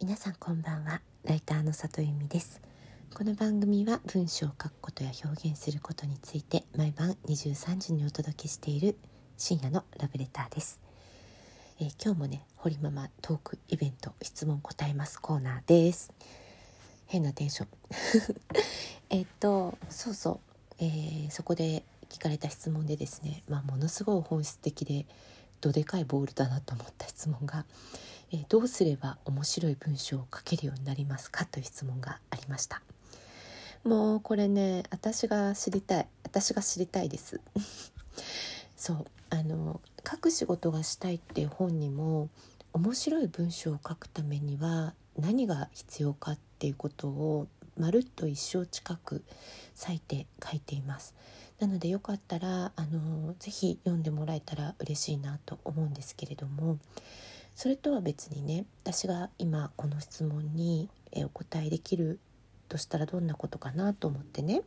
皆さんこんばんは。ライターの里由美です。この番組は文章を書くことや表現することについて毎晩23時にお届けしている深夜のラブレターです、えー、今日もね堀ママトークイベント質問答えますコーナーです。変なテンション。えっとそうそう、えー、そこで聞かれた質問でですね、まあ、ものすごい本質的でどでかいボールだなと思った質問がえどうすれば面白い文章を書けるようになりますかという質問がありました。もうこれね私が知りたい。私が知りたいです。そう。あの書く仕事がしたいっていう本にも面白い文章を書くためには何が必要かっていうことをまるっと一生近く割いて書いています。なのでよかったらあのぜひ読んでもらえたら嬉しいなと思うんですけれどもそれとは別にね私が今この質問にお答えできるとしたらどんなことかなと思ってね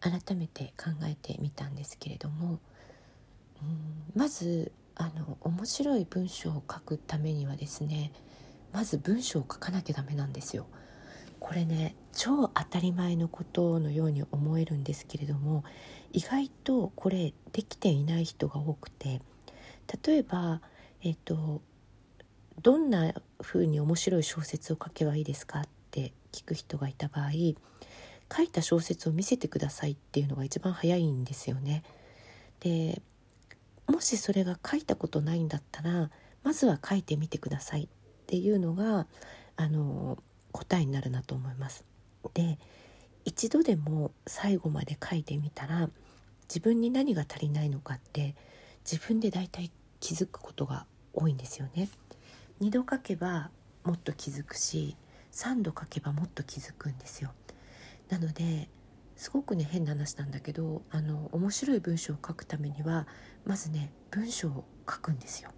改めて考えてみたんですけれどもうんまずあの面白い文章を書くためにはですねまず文章を書かなきゃダメなんですよ。これね超当たり前のことのように思えるんですけれども意外とこれできていない人が多くて例えばえっとどんな風に面白い小説を書けばいいですかって聞く人がいた場合書いた小説を見せてくださいっていうのが一番早いんですよね。でもしそれが書いたことないんだったらまずは書いてみてくださいっていうのがあの答えになるなと思います。で一度でも最後まで書いてみたら自分に何が足りないのかって自分で大体気づくことが多いんですよね。2度書けばもっと気づくし3度書けばもっと気づくんですよ。なのですごくね変な話なんだけどあの面白い文章を書くためにはまずね文章を書くんですよ。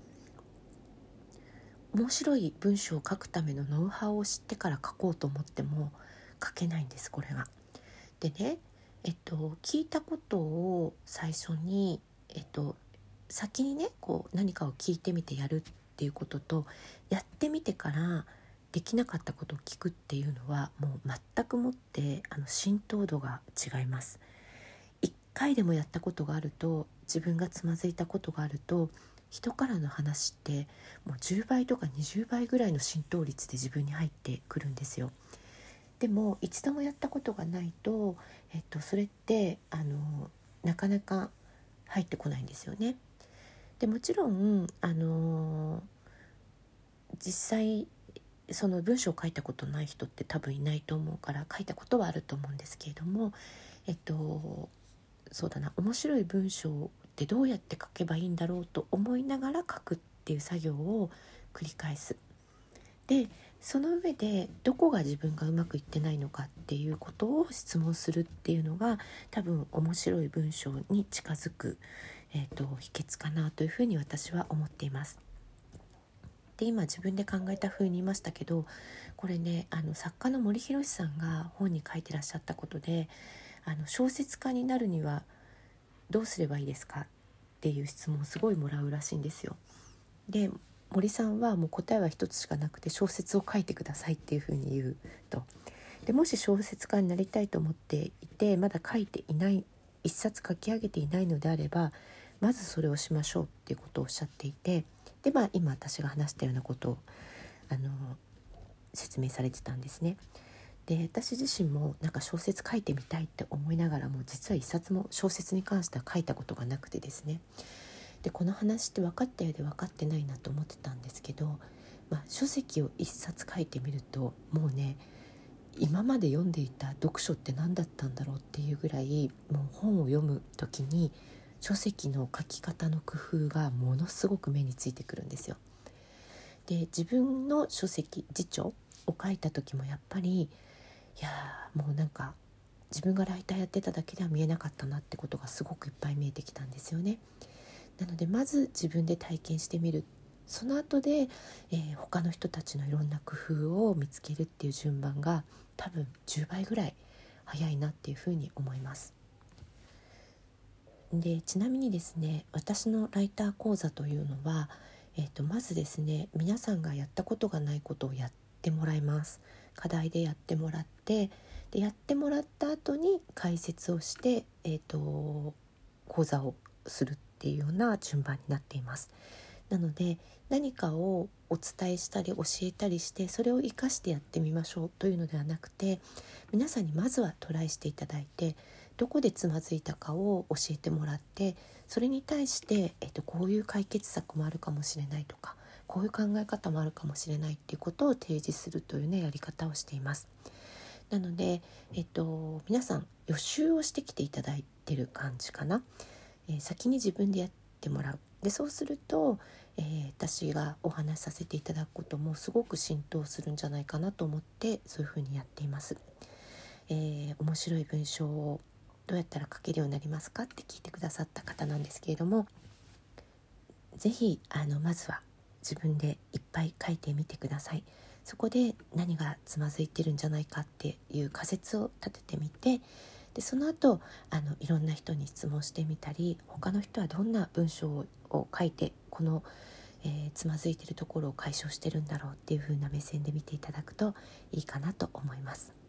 面白い文章を書くためのノウハウを知ってから書こうと思っても書けないんですこれが。でねえっと聞いたことを最初にえっと先にねこう何かを聞いてみてやるっていうこととやってみてからできなかったことを聞くっていうのはもう全くもってあの浸透度が違います。一回でもやったことがあると自分がつまずいたことがあると人からの話ってもう10倍とか20倍ぐらいの浸透率で自分に入ってくるんですよ。でも一度もやったことがないと、えっと、それってあのなかなか入ってこないんですよね。でもちろんあの実際その文章を書いたことない人って多分いないと思うから書いたことはあると思うんですけれどもえっとそうだな面白い文章ってどうやって書けばいいんだろうと思いながら書くっていう作業を繰り返す。でその上でどこが自分がうまくいってないのかっていうことを質問するっていうのが多分面白い文章に近づく、えーと、秘訣かなというふうに私は思っています。で今自分で考えた風に言いましたけどこれねあの作家の森博さんが本に書いてらっしゃったことであの小説家になるにはどうすればいいですか？っていう質問をすごいもらうらしいんですよ。で森さんはもう答えは一つしかなくて小説を書いてくださいっていうふうに言うと。でもし小説家になりたいと思っていてまだ書いていない一冊書き上げていないのであればまずそれをしましょうっていうことをおっしゃっていてでまあ今私が話したようなことをあの説明されてたんですね。で私自身もなんか小説書いてみたいって思いながらも実は一冊も小説に関しては書いたことがなくてですねでこの話って分かったようで分かってないなと思ってたんですけど、まあ、書籍を一冊書いてみるともうね今まで読んでいた読書って何だったんだろうっていうぐらいもう本を読む時に書籍の書き方の工夫がものすごく目についてくるんですよ。で自分の書籍辞書を書いた時もやっぱりいやもうなんか自分がライターやってただけでは見えなかったなってことがすごくいっぱい見えてきたんですよね。なのでまず自分で体験してみるその後で、えー、他の人たちのいろんな工夫を見つけるっていう順番が多分10倍ぐらい早いなっていうふうに思います。でちなみにですね私のライター講座というのは、えーと、まずですね皆さんがやったことがないことをやってもらいます課題でやってもらってでやってもらった後に解説をして、えーと講座をするっていうような順番になっています。なので何かをお伝えしたり教えたりしてそれを生かしてやってみましょうというのではなくて皆さんにまずはトライしていただいてどこでつまずいたかを教えてもらってそれに対して、えっと、こういう解決策もあるかもしれないとかこういう考え方もあるかもしれないっていうことを提示するというねやり方をしています。なので、えっと、皆さん予習をしてきていただいてる感じかな。えー、先に自分でやってもらうでそうすると、えー、私がお話しさせていただくこともすごく浸透するんじゃないかなと思ってそういうふうにやっています。えー、面白い文章をどうやったら書けるようになりますかって聞いてくださった方なんですけれども是非まずは自分でいっぱい書いてみてください。そこで何がつまずいてるんじゃないかっていう仮説を立ててみてでその後あのいろんな人に質問してみたり他の人はどんな文章を書いてこの、えー、つまずいてるところを解消してるんだろうっていう風な目線で見ていただくといいかなと思います。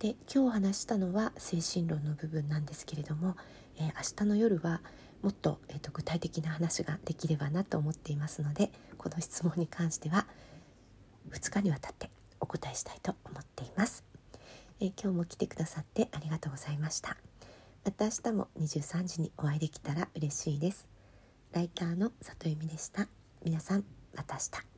で今日話したのは精神論の部分なんですけれども、えー、明日の夜はもっと,、えーと具体的な話ができればなと思っていますのでこの質問に関しては2日にわたってお答えしたいと思っています。えー、今日も来てくださってありがとうございました。また明日も23時にお会いできたら嬉しいです。ライターの里由美でした。皆さんまた明日。